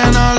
And I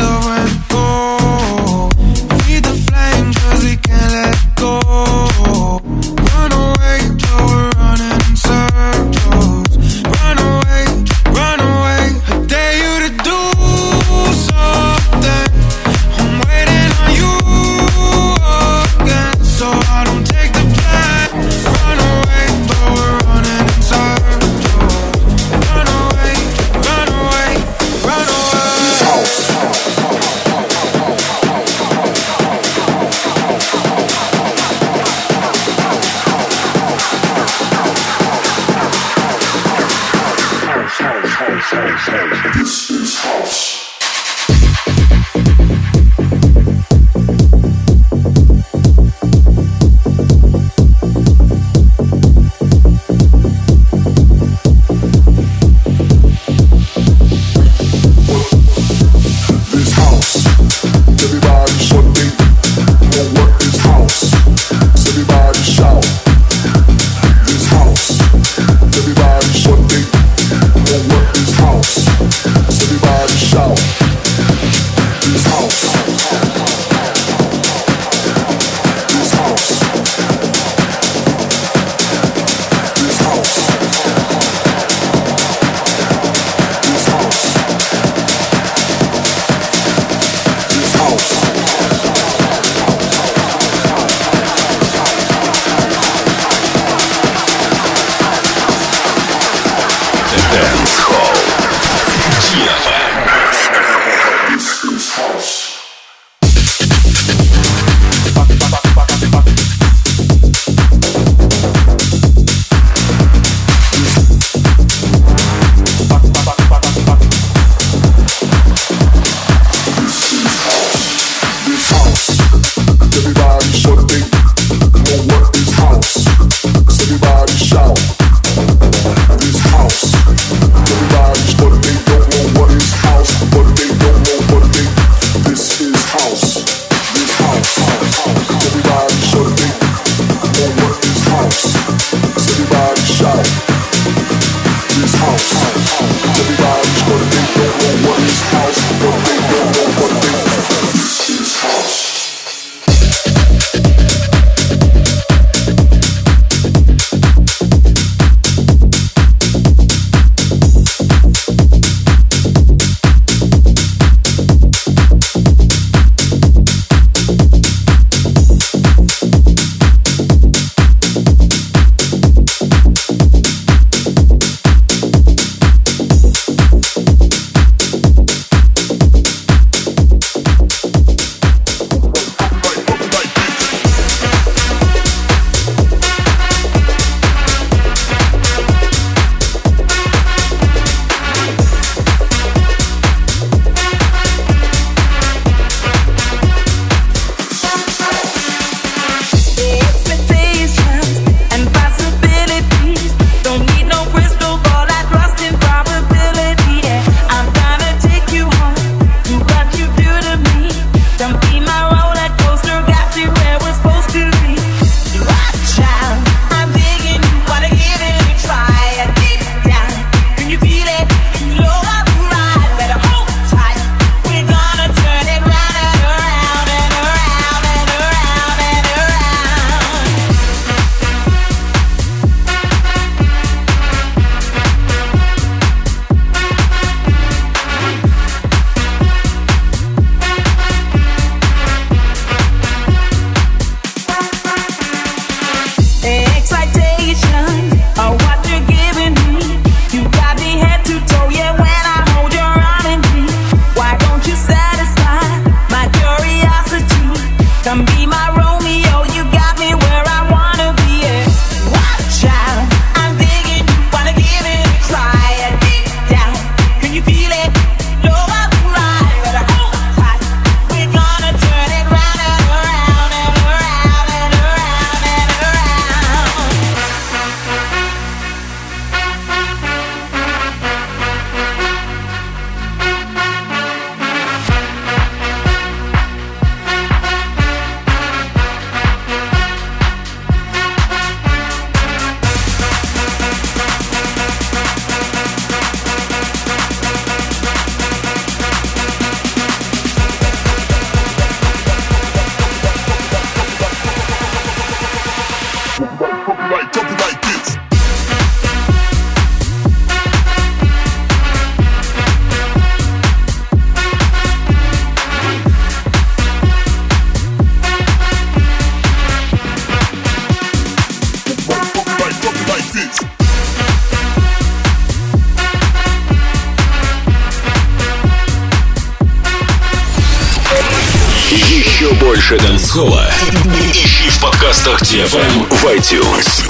DFM в iTunes.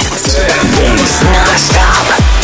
Dance non-stop.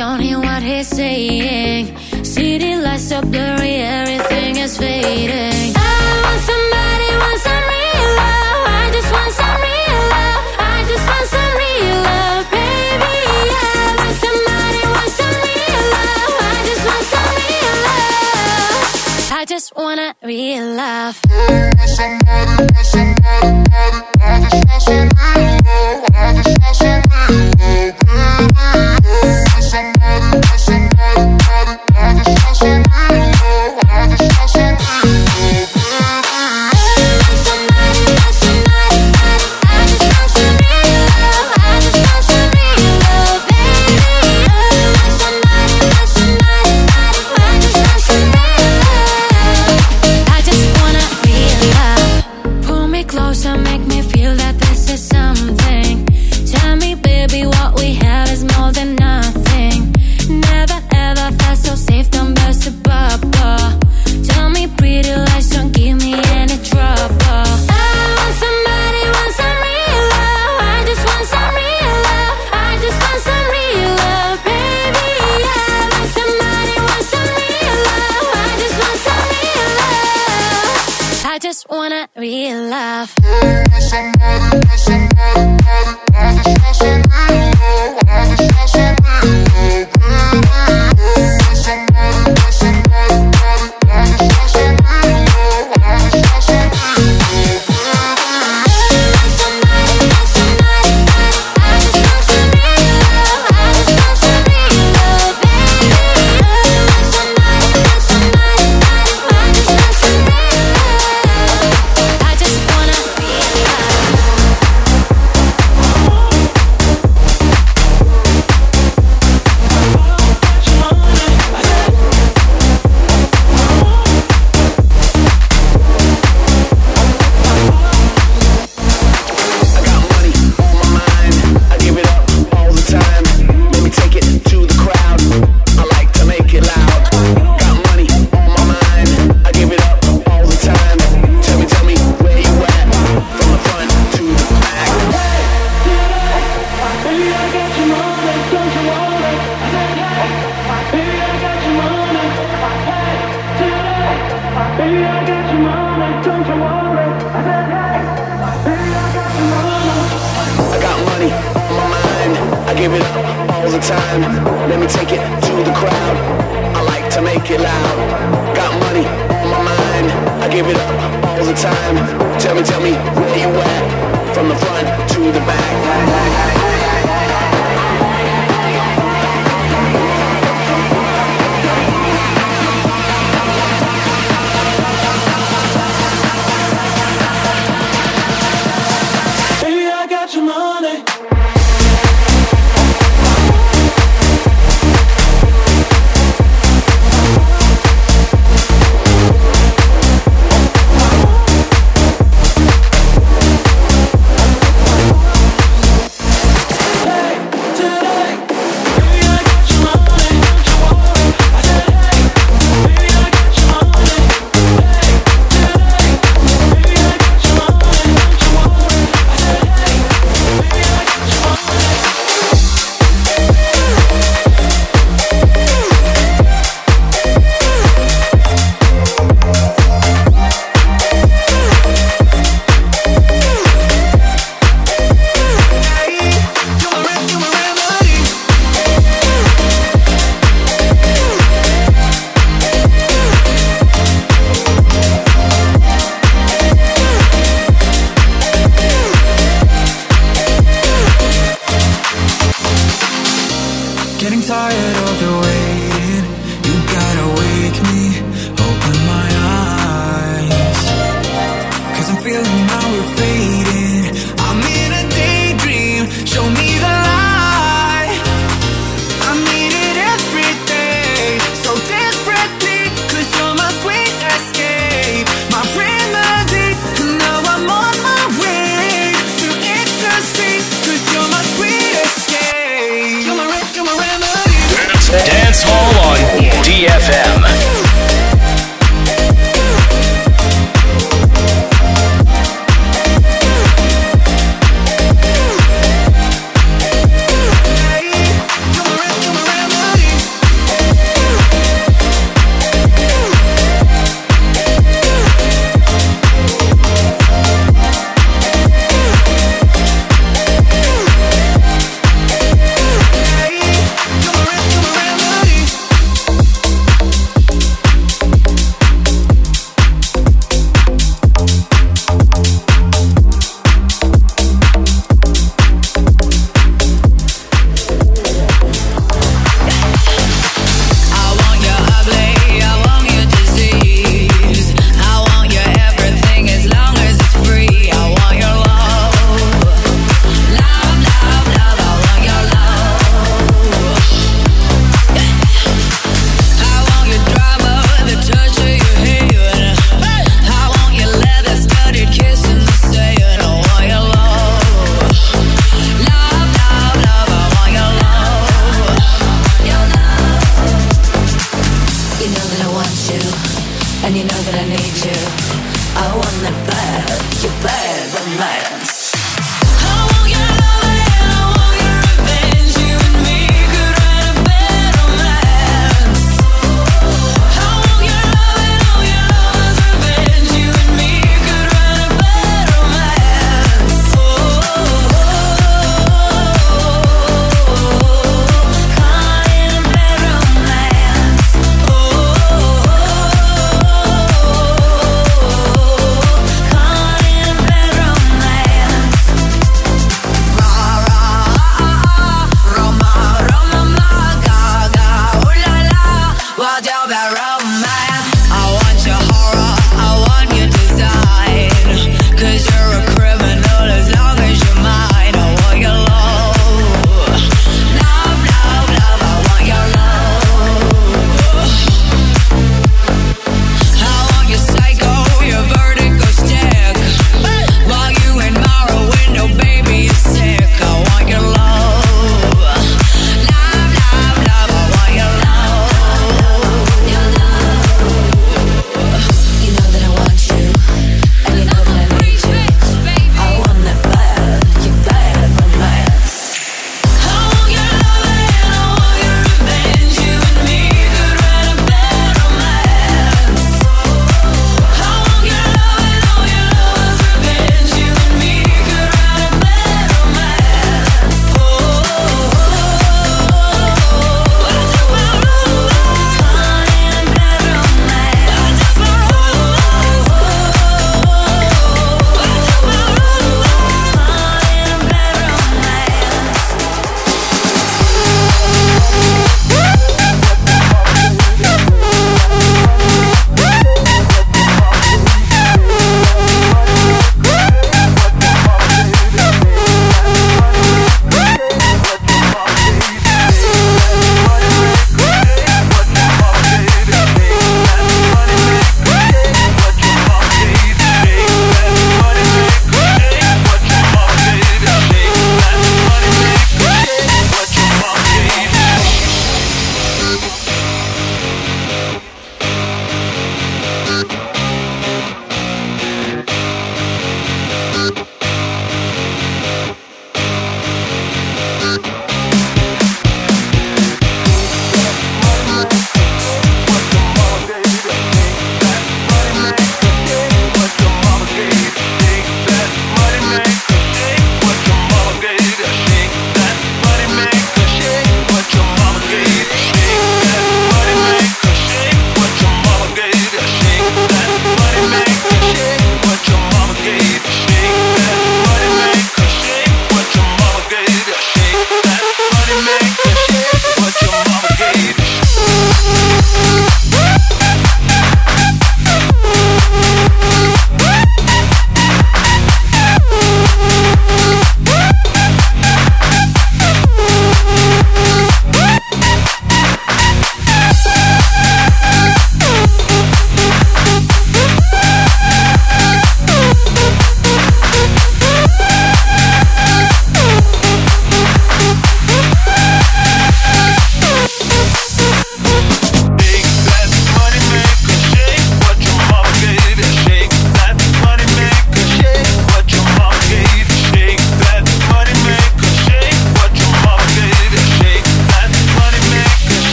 don't hear what he's saying. City lights up blurry, everything is fading. I want somebody, want some real love. I just want some real love. I just want some real love, baby. I want somebody, want some real love. I just want some real love. I just wanna real love.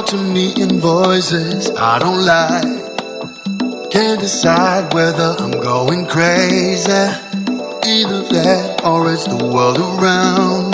talk to me in voices I don't like. Can't decide whether I'm going crazy. Either that or it's the world around.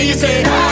he said,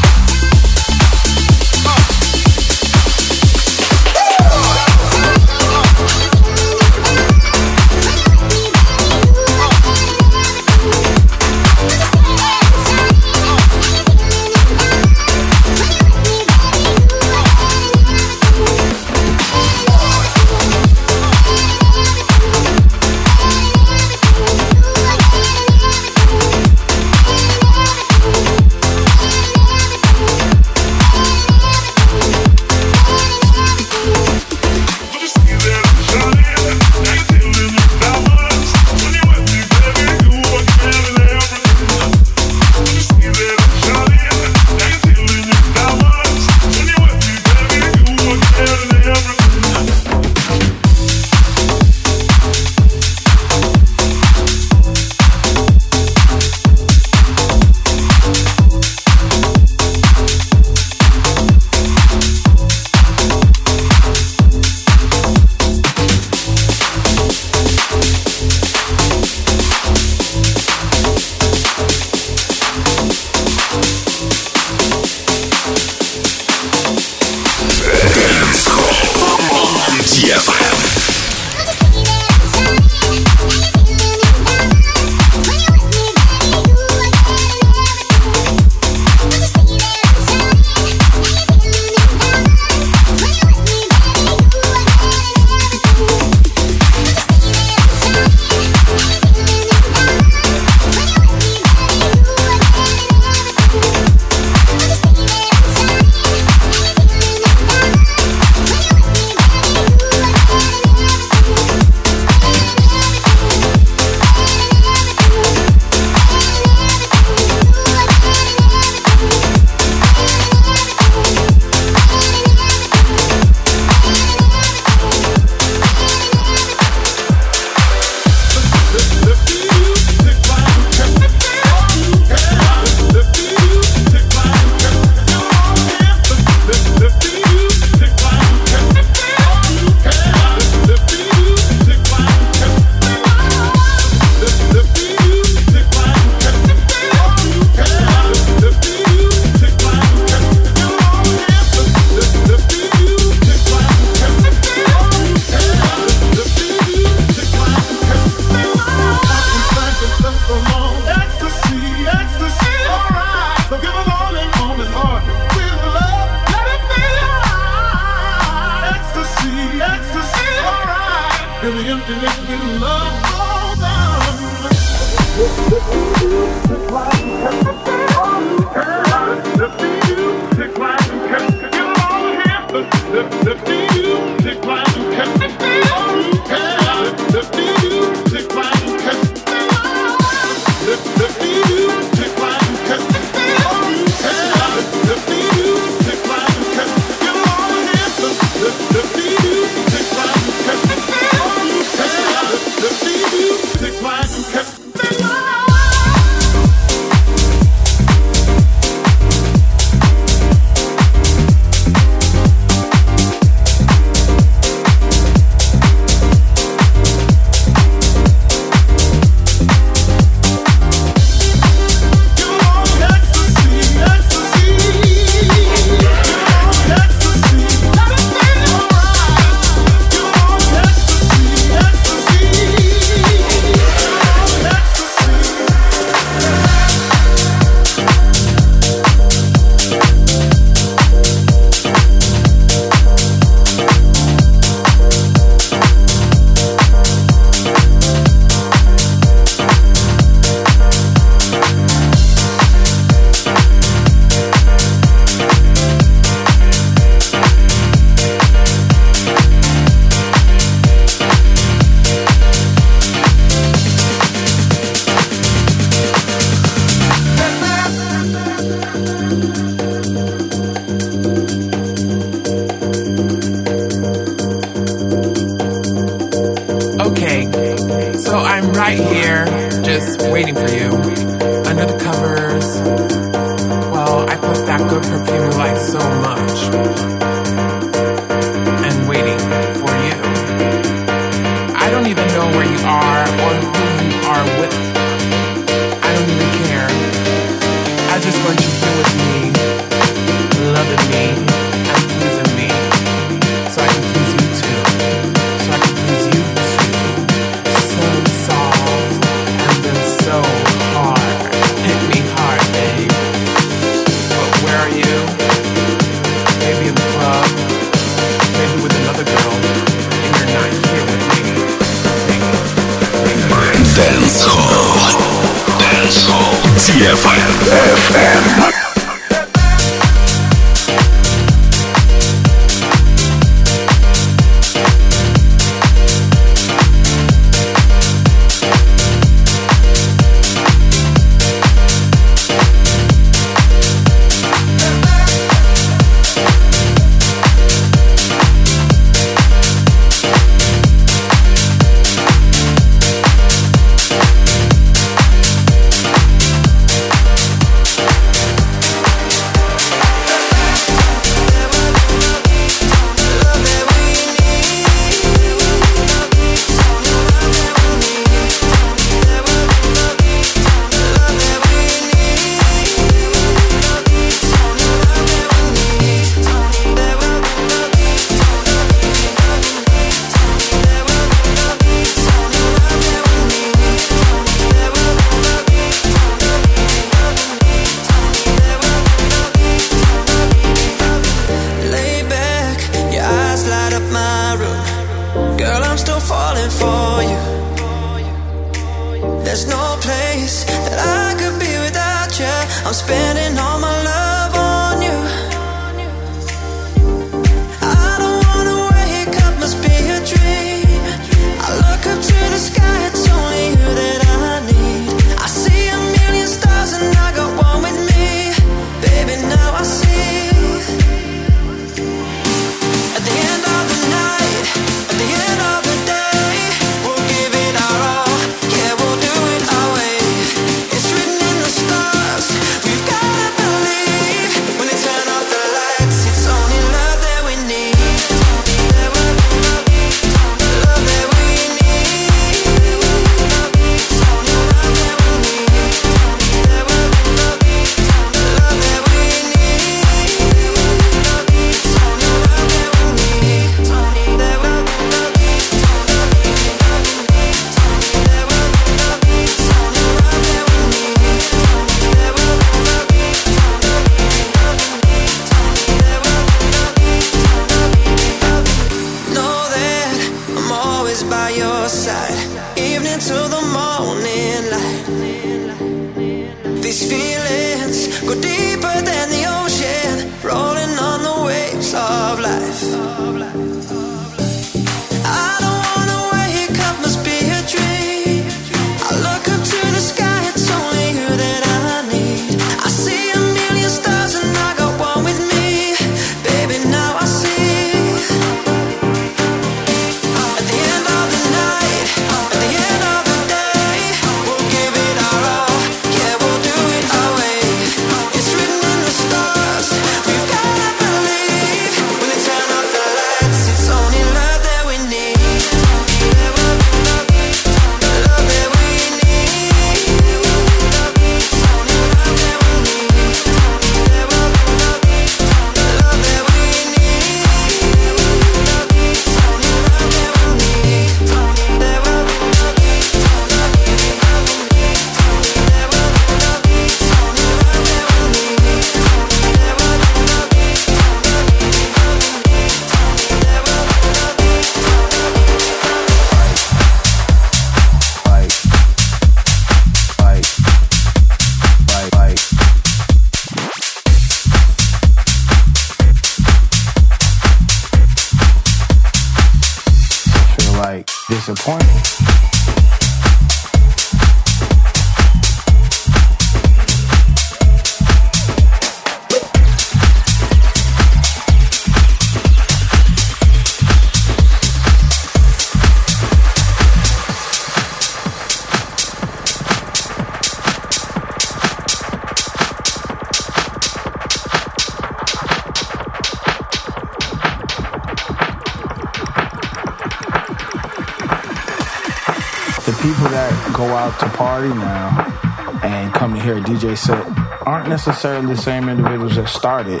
that go out to party now and come to hear a DJ set aren't necessarily the same individuals that started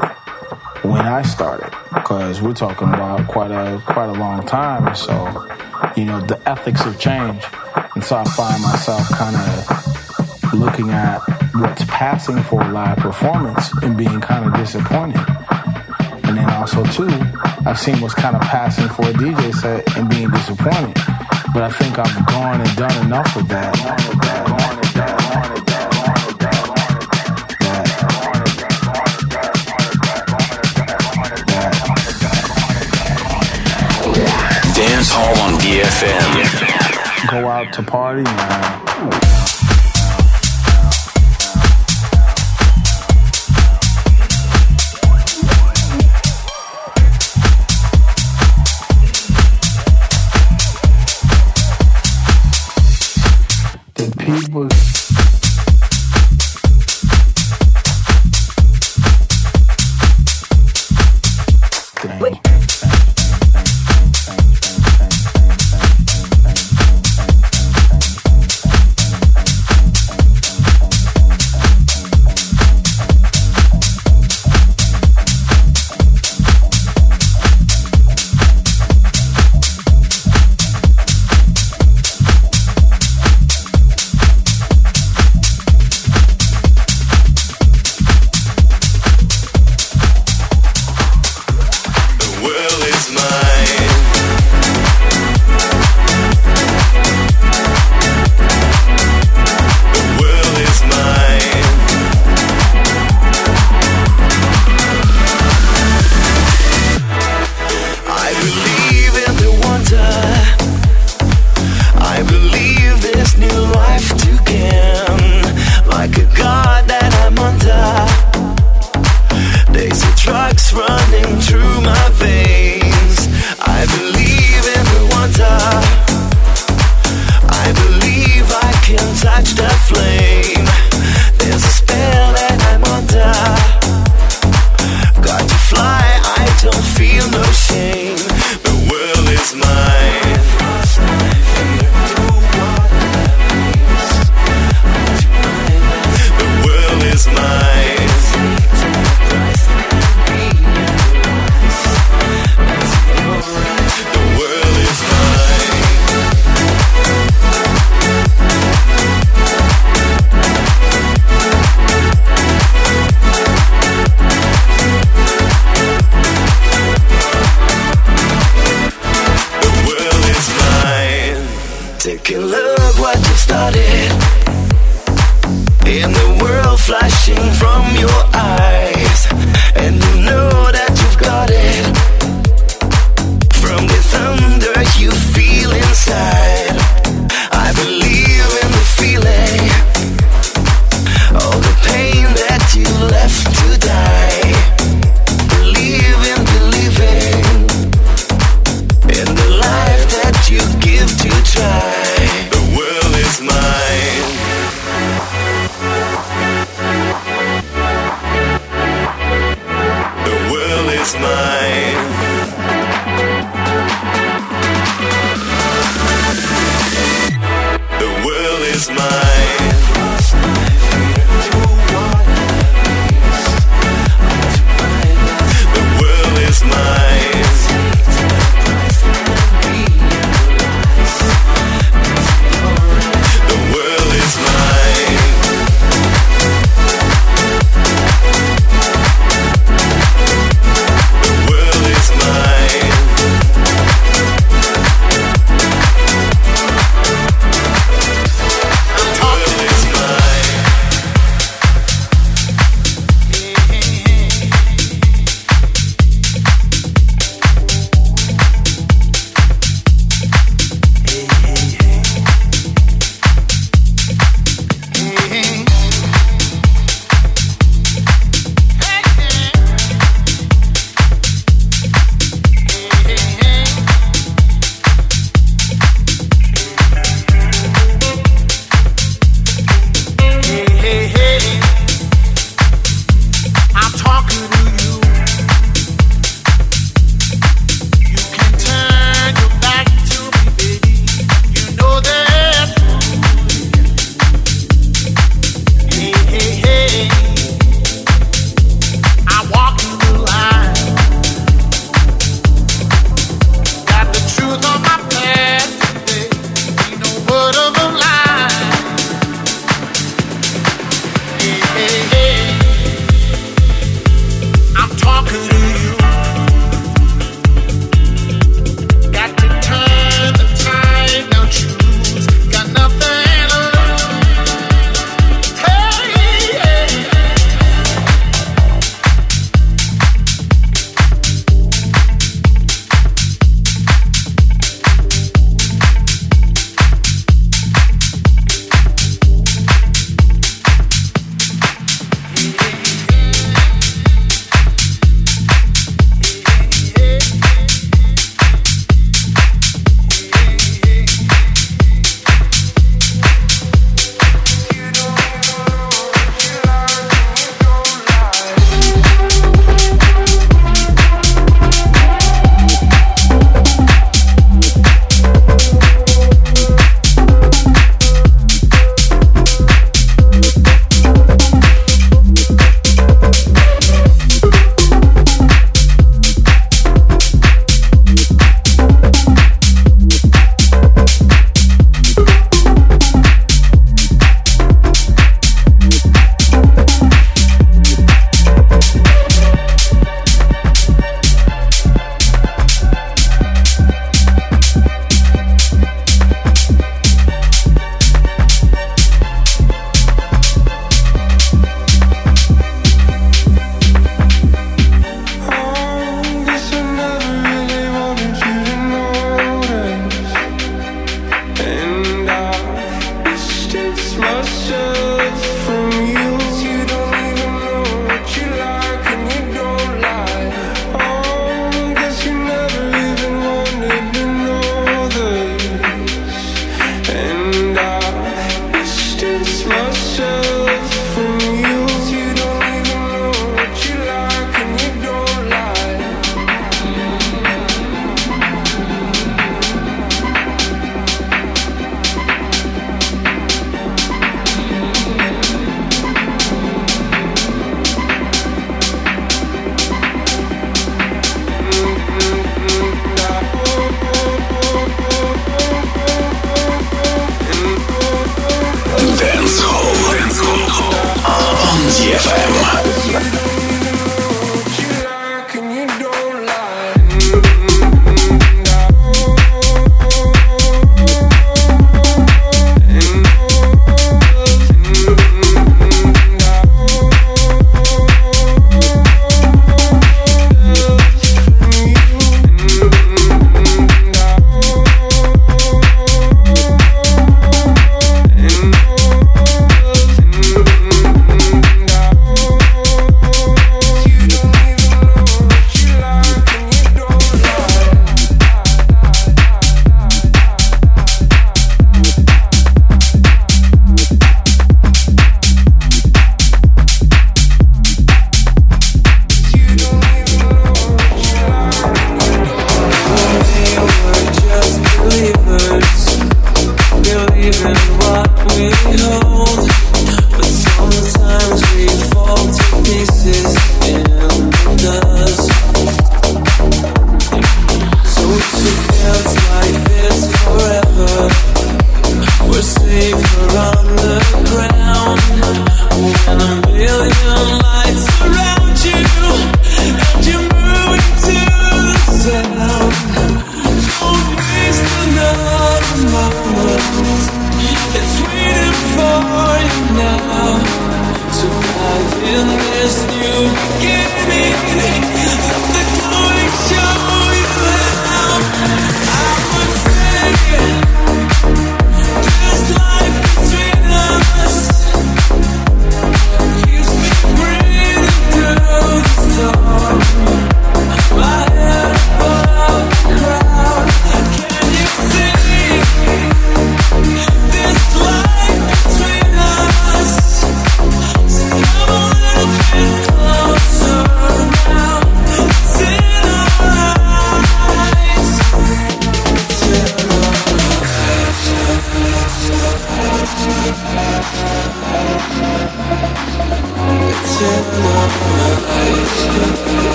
when I started, because we're talking about quite a quite a long time. So, you know, the ethics have changed, and so I find myself kind of looking at what's passing for a live performance and being kind of disappointed. And then also too, I've seen what's kind of passing for a DJ set and being disappointed. But I think I've gone and done enough of that. Dance Hall on DFM. Go out to party now.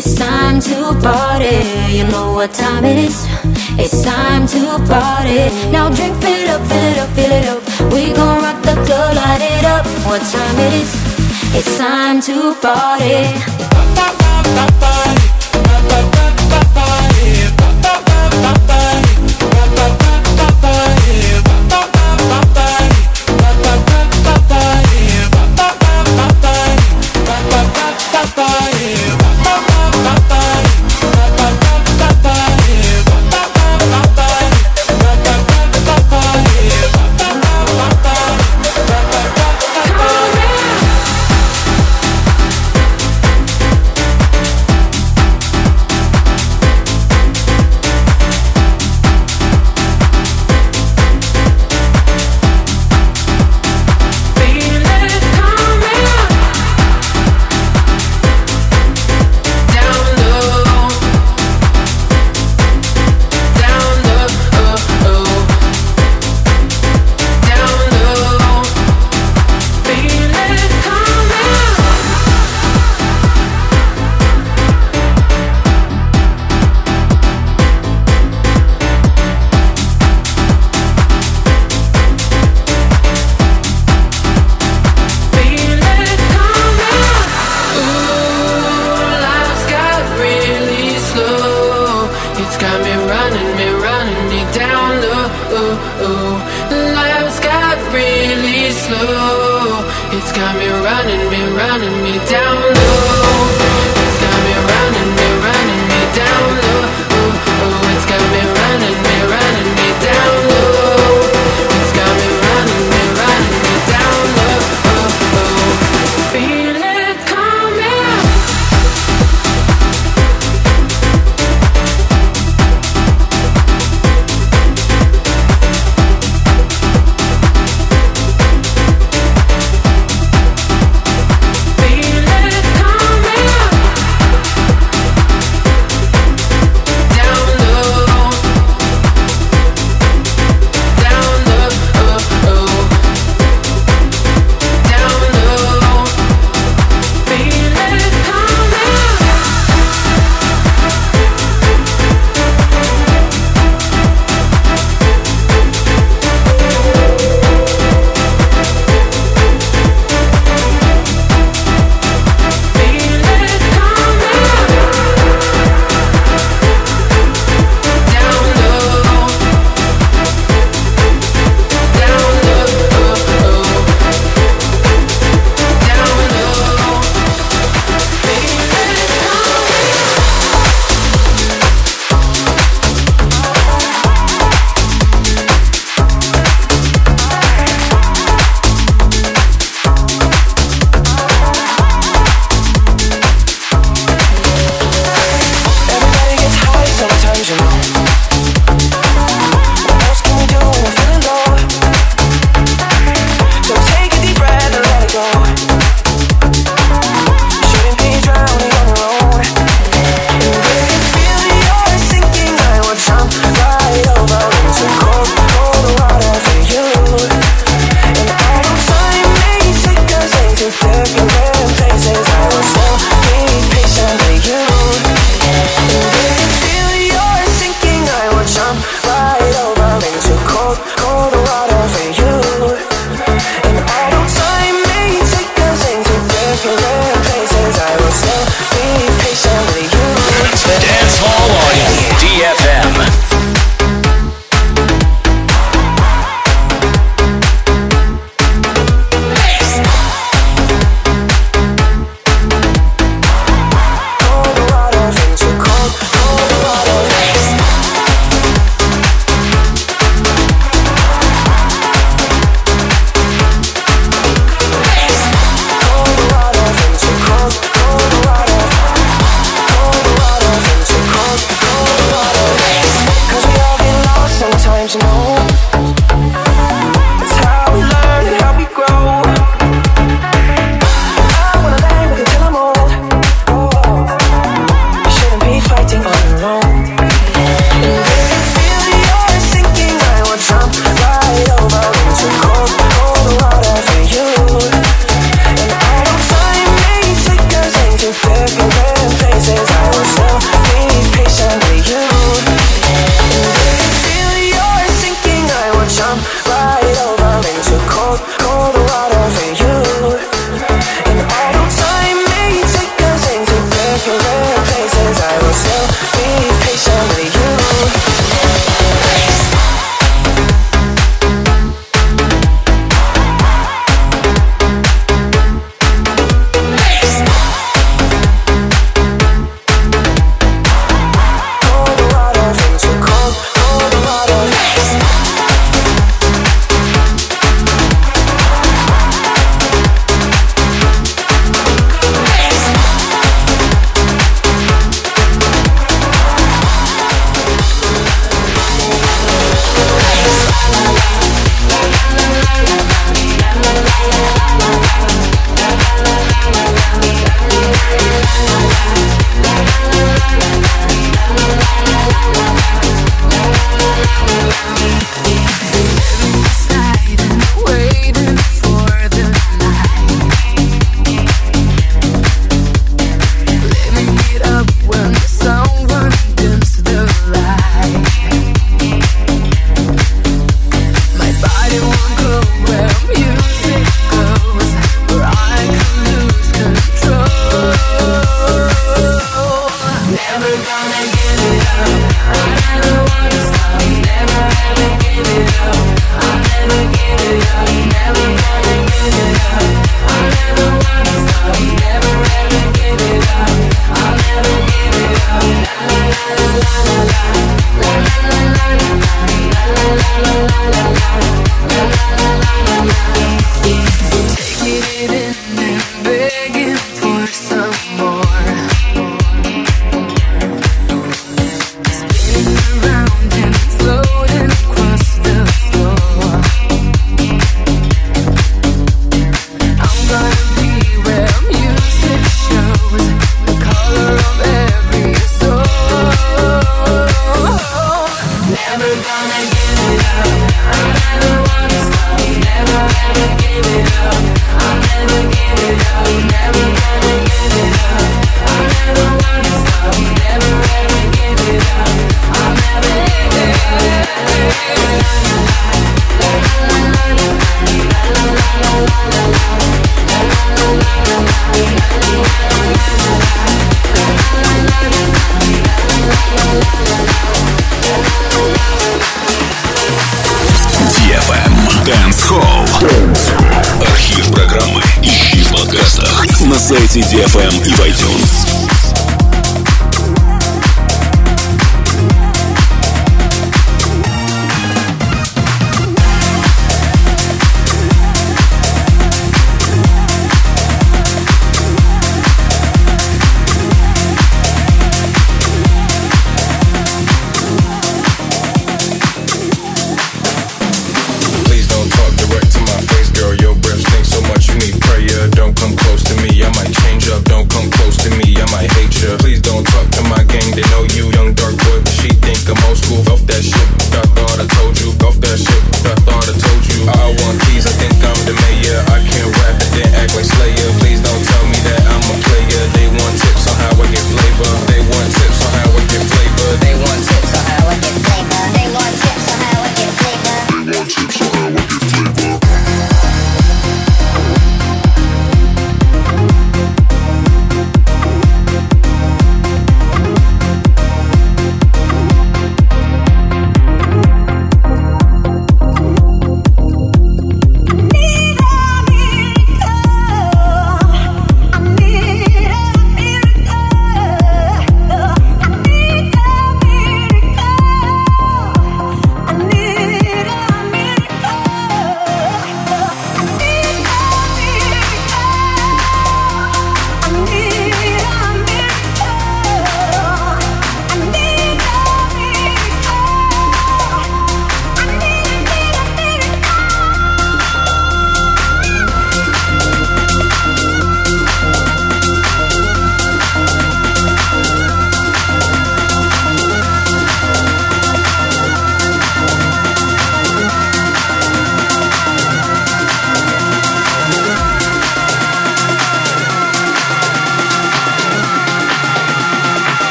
It's time to party, you know what time it is. It's time to party. Now drink it up, fill it up, fill it up. We gon' rock the club, light it up. What time it is? It's time to party. Party.